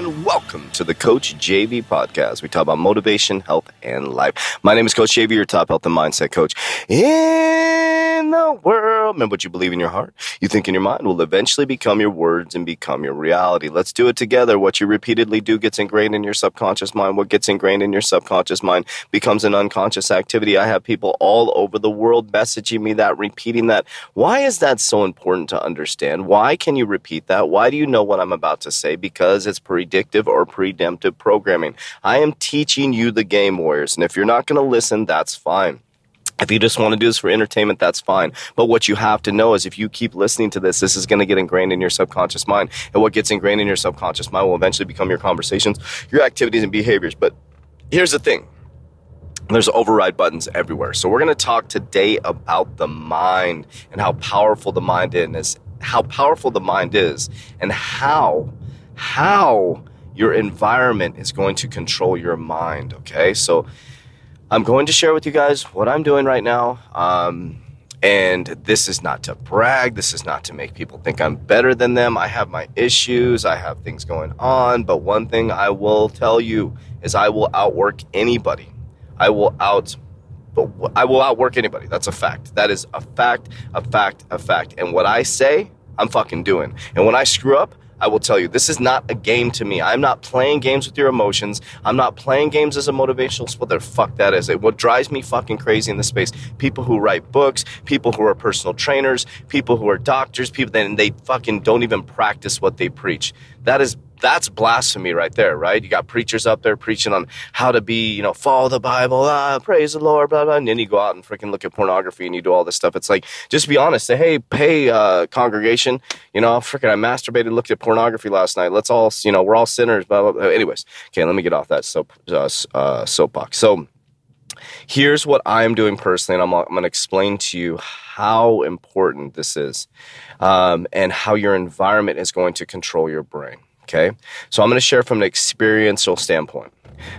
and welcome to the Coach JV podcast. We talk about motivation, health, and life. My name is Coach JV, your top health and mindset coach in the world. Remember what you believe in your heart, you think in your mind will eventually become your words and become your reality. Let's do it together. What you repeatedly do gets ingrained in your subconscious mind. What gets ingrained in your subconscious mind becomes an unconscious activity. I have people all over the world messaging me that, repeating that. Why is that so important to understand? Why can you repeat that? Why do you know what I'm about to say? Because it's predictive or preemptive programming. I am teaching you the game, warriors. And if you're not going to listen, that's fine. If you just want to do this for entertainment, that's fine. But what you have to know is if you keep listening to this, this is going to get ingrained in your subconscious mind. And what gets ingrained in your subconscious mind will eventually become your conversations, your activities, and behaviors. But here's the thing there's override buttons everywhere. So we're going to talk today about the mind and how powerful the mind is, how powerful the mind is, and how how your environment is going to control your mind. Okay, so I'm going to share with you guys what I'm doing right now. Um, and this is not to brag. This is not to make people think I'm better than them. I have my issues. I have things going on. But one thing I will tell you is I will outwork anybody. I will out I will outwork anybody. That's a fact. That is a fact, a fact, a fact. And what I say, I'm fucking doing. And when I screw up, I will tell you, this is not a game to me. I'm not playing games with your emotions. I'm not playing games as a motivational the fuck that is. it. What drives me fucking crazy in this space, people who write books, people who are personal trainers, people who are doctors, people that they fucking don't even practice what they preach. That is that's blasphemy right there, right? You got preachers up there preaching on how to be, you know, follow the Bible, ah, praise the Lord, blah, blah. And then you go out and freaking look at pornography and you do all this stuff. It's like, just be honest. Say, hey, hey, uh, congregation, you know, freaking, I masturbated, looked at pornography last night. Let's all, you know, we're all sinners, blah, blah, blah. Anyways, okay, let me get off that soap, uh, uh, soapbox. So, here's what I'm doing personally, and I'm, I'm going to explain to you how important this is um, and how your environment is going to control your brain. Okay. So I'm going to share from an experiential standpoint.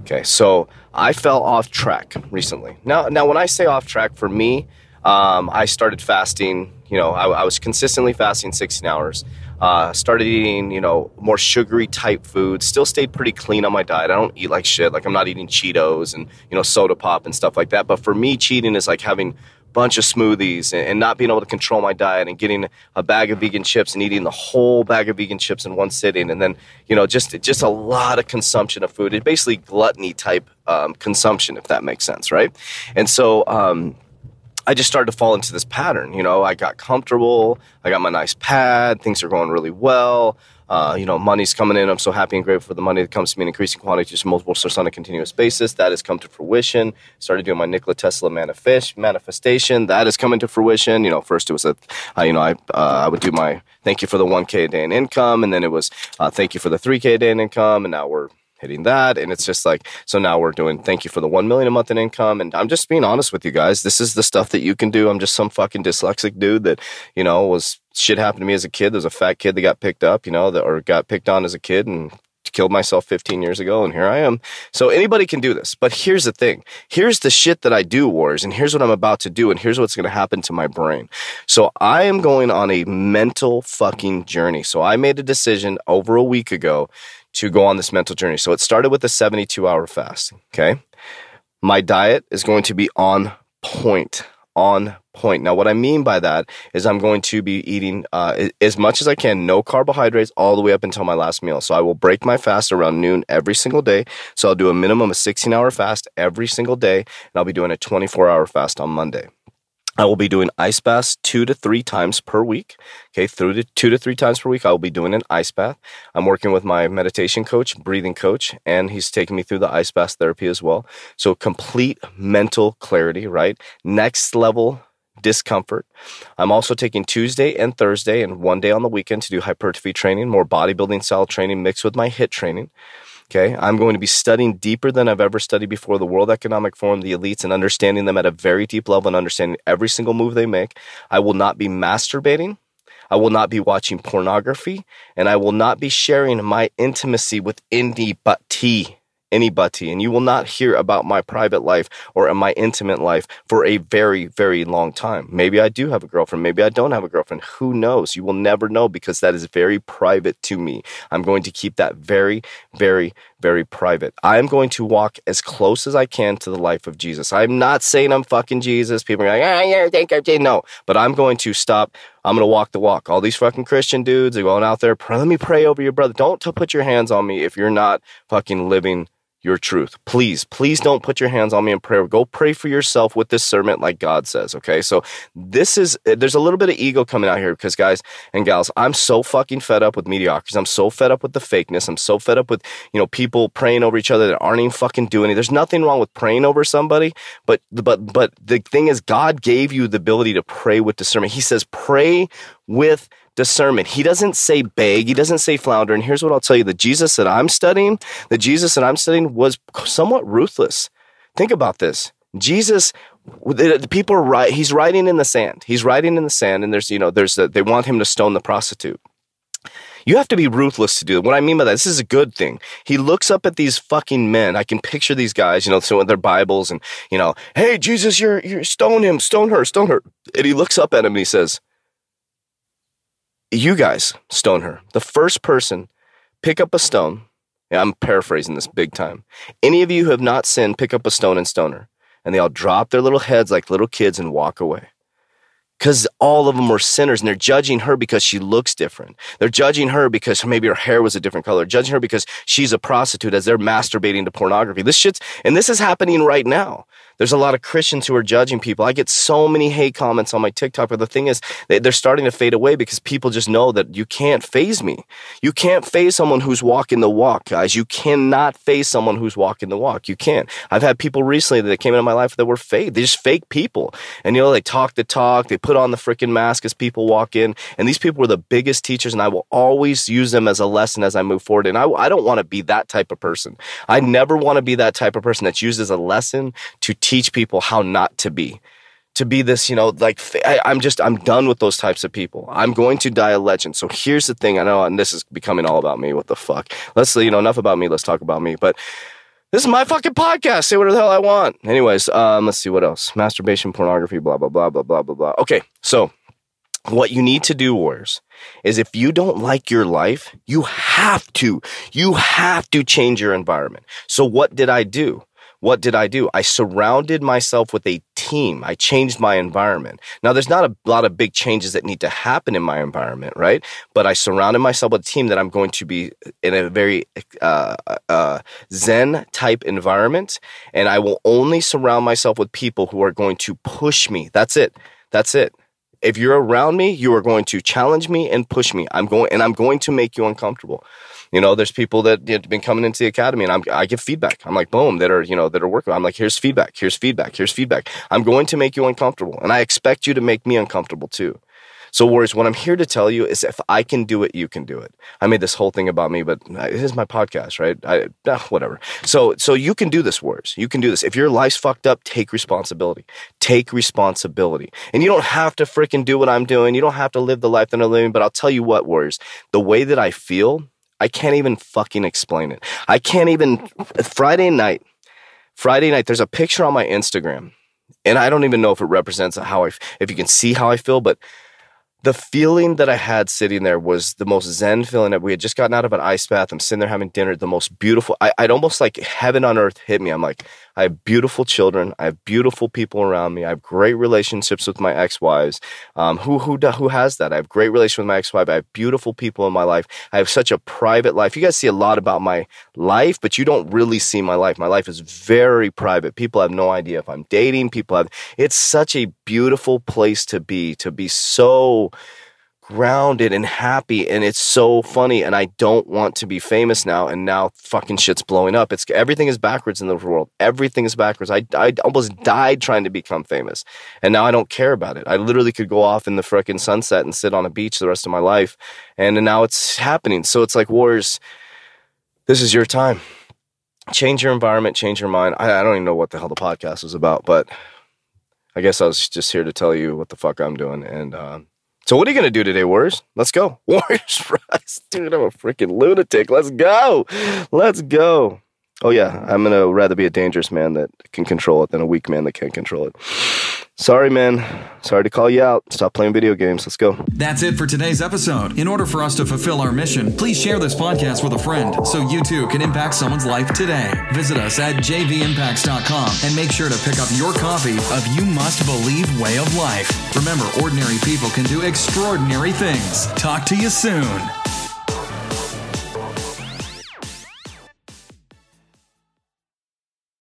Okay. So I fell off track recently. Now, now when I say off track for me, um, I started fasting. You know, I, I, was consistently fasting 16 hours. Uh, started eating, you know, more sugary type foods. Still stayed pretty clean on my diet. I don't eat like shit. Like I'm not eating Cheetos and you know soda pop and stuff like that. But for me, cheating is like having bunch of smoothies and, not being able to control my diet and getting a bag of vegan chips and eating the whole bag of vegan chips in one sitting. And then you know just just a lot of consumption of food it's basically gluttony type um, consumption if that makes sense right? And so um, I just started to fall into this pattern. You know, I got comfortable. I got my nice pad. Things are going really well. Uh, you know, money's coming in. I'm so happy and grateful for the money that comes to me in increasing quantities multiple sources on a continuous basis. That has come to fruition. Started doing my Nikola Tesla manifest, manifestation. That is coming to fruition. You know, first it was a, uh, you know, I uh, I would do my thank you for the 1K a day in income, and then it was uh, thank you for the 3K a day in income, and now we're hitting that and it's just like so now we're doing thank you for the 1 million a month in income and i'm just being honest with you guys this is the stuff that you can do i'm just some fucking dyslexic dude that you know was shit happened to me as a kid there's a fat kid that got picked up you know that or got picked on as a kid and killed myself 15 years ago and here I am. So anybody can do this. But here's the thing. Here's the shit that I do, Wars, and here's what I'm about to do and here's what's going to happen to my brain. So I am going on a mental fucking journey. So I made a decision over a week ago to go on this mental journey. So it started with a 72 hour fast. Okay. My diet is going to be on point. On point. Now, what I mean by that is I'm going to be eating uh, as much as I can, no carbohydrates, all the way up until my last meal. So I will break my fast around noon every single day. So I'll do a minimum of 16 hour fast every single day, and I'll be doing a 24 hour fast on Monday. I will be doing ice baths two to three times per week. Okay, through to two to three times per week, I will be doing an ice bath. I'm working with my meditation coach, breathing coach, and he's taking me through the ice bath therapy as well. So complete mental clarity, right? Next level discomfort. I'm also taking Tuesday and Thursday and one day on the weekend to do hypertrophy training, more bodybuilding style training mixed with my HIT training. Okay. I'm going to be studying deeper than I've ever studied before the World Economic Forum, the elites, and understanding them at a very deep level and understanding every single move they make. I will not be masturbating. I will not be watching pornography and I will not be sharing my intimacy with anybody anybody, and you will not hear about my private life or my intimate life for a very, very long time. Maybe I do have a girlfriend. Maybe I don't have a girlfriend. Who knows? You will never know because that is very private to me. I'm going to keep that very, very, very private. I'm going to walk as close as I can to the life of Jesus. I'm not saying I'm fucking Jesus. People are like, ah, yeah, think I'm no, but I'm going to stop. I'm going to walk the walk. All these fucking Christian dudes are going out there. Let me pray over your brother. Don't put your hands on me if you're not fucking living your truth. Please, please don't put your hands on me in prayer. Go pray for yourself with discernment, like God says. Okay. So this is, eh, there's a little bit of ego coming out here because, guys and gals, I'm so fucking fed up with mediocrity. I'm so fed up with the fakeness. I'm so fed up with, you know, people praying over each other that aren't even fucking doing it. There's nothing wrong with praying over somebody, but, but, but the thing is, God gave you the ability to pray with discernment. He says, pray with discernment. He doesn't say beg, he doesn't say flounder. And here's what I'll tell you the Jesus that I'm studying, the Jesus that I'm studying was somewhat ruthless. Think about this. Jesus the, people are right he's writing in the sand he's writing in the sand and there's you know there's a, they want him to stone the prostitute you have to be ruthless to do it. What I mean by that, this is a good thing. He looks up at these fucking men. I can picture these guys, you know, so with their Bibles and, you know, hey, Jesus, you're, you're stone him, stone her, stone her. And he looks up at him and he says, you guys stone her. The first person, pick up a stone. I'm paraphrasing this big time. Any of you who have not sinned, pick up a stone and stone her. And they all drop their little heads like little kids and walk away. Because all of them were sinners and they're judging her because she looks different. They're judging her because maybe her hair was a different color. Judging her because she's a prostitute as they're masturbating to pornography. This shit's, and this is happening right now. There's a lot of Christians who are judging people. I get so many hate comments on my TikTok, but the thing is, they're starting to fade away because people just know that you can't faze me. You can't faze someone who's walking the walk, guys. You cannot faze someone who's walking the walk. You can't. I've had people recently that came into my life that were fake. They're just fake people. And you know, they talk the talk, they put on the freaking mask as people walk in. And these people were the biggest teachers, and I will always use them as a lesson as I move forward. And I, I don't want to be that type of person. I never want to be that type of person that's used as a lesson to teach people how not to be to be this, you know, like I, am just I'm done with those types of people. I'm going to die a legend. So here's the thing. I know, and this is becoming all about me. What the fuck? Let's say, you know enough about me. Let's talk about me. But this is my fucking podcast. Say whatever the hell I want. Anyways, um, let's see what else. Masturbation, pornography, blah blah blah blah blah blah blah. Okay, so what you need to do, Warriors, is if you don't like your life, you have to, you have to change your environment. So what did I do? What did I do? I surrounded myself with a team. I changed my environment. Now, there's not a lot of big changes that need to happen in my environment, right? But I surrounded myself with a team that I'm going to be in a very uh, uh, Zen type environment. And I will only surround myself with people who are going to push me. That's it. That's it. If you're around me, you are going to challenge me and push me. I'm going, and I'm going to make you uncomfortable. You know, there's people that have been coming into the academy and I'm, I give feedback. I'm like, boom, that are, you know, that are working. I'm like, here's feedback, here's feedback, here's feedback. I'm going to make you uncomfortable and I expect you to make me uncomfortable too. So, Warriors, what I'm here to tell you is if I can do it, you can do it. I made this whole thing about me, but it is my podcast, right? I, ah, whatever. So, so you can do this, Warriors. You can do this. If your life's fucked up, take responsibility. Take responsibility. And you don't have to freaking do what I'm doing. You don't have to live the life that I'm living. But I'll tell you what, Warriors, the way that I feel I can't even fucking explain it. I can't even. Friday night, Friday night, there's a picture on my Instagram, and I don't even know if it represents how I, if you can see how I feel, but the feeling that I had sitting there was the most zen feeling that we had just gotten out of an ice bath. I'm sitting there having dinner, the most beautiful. I, would almost like heaven on earth hit me. I'm like, I have beautiful children. I have beautiful people around me. I have great relationships with my ex-wives. Um, who who who has that? I have great relation with my ex-wife. I have beautiful people in my life. I have such a private life. You guys see a lot about my life, but you don't really see my life. My life is very private. People have no idea if I'm dating. People have. It's such a beautiful place to be. To be so grounded and happy and it's so funny and I don't want to be famous now and now fucking shit's blowing up. It's everything is backwards in the world. Everything is backwards. I I almost died trying to become famous. And now I don't care about it. I literally could go off in the freaking sunset and sit on a beach the rest of my life and now it's happening. So it's like wars this is your time. Change your environment, change your mind. I, I don't even know what the hell the podcast was about, but I guess I was just here to tell you what the fuck I'm doing. And uh, so, what are you to do today, Warriors? Let's go. Warriors. Dude, I'm a freaking lunatic. Let's go. Let's go. Oh, yeah. I'm to rather be a dangerous man that can control it than a weak man that can't control it. Sorry, man. Sorry to call you out. Stop playing video games. Let's go. That's it for today's episode. In order for us to fulfill our mission, please share this podcast with a friend so you too can impact someone's life today. Visit us at jvimpacts.com and make sure to pick up your copy of You Must Believe Way of Life. Remember, ordinary people can do extraordinary things. Talk to you soon.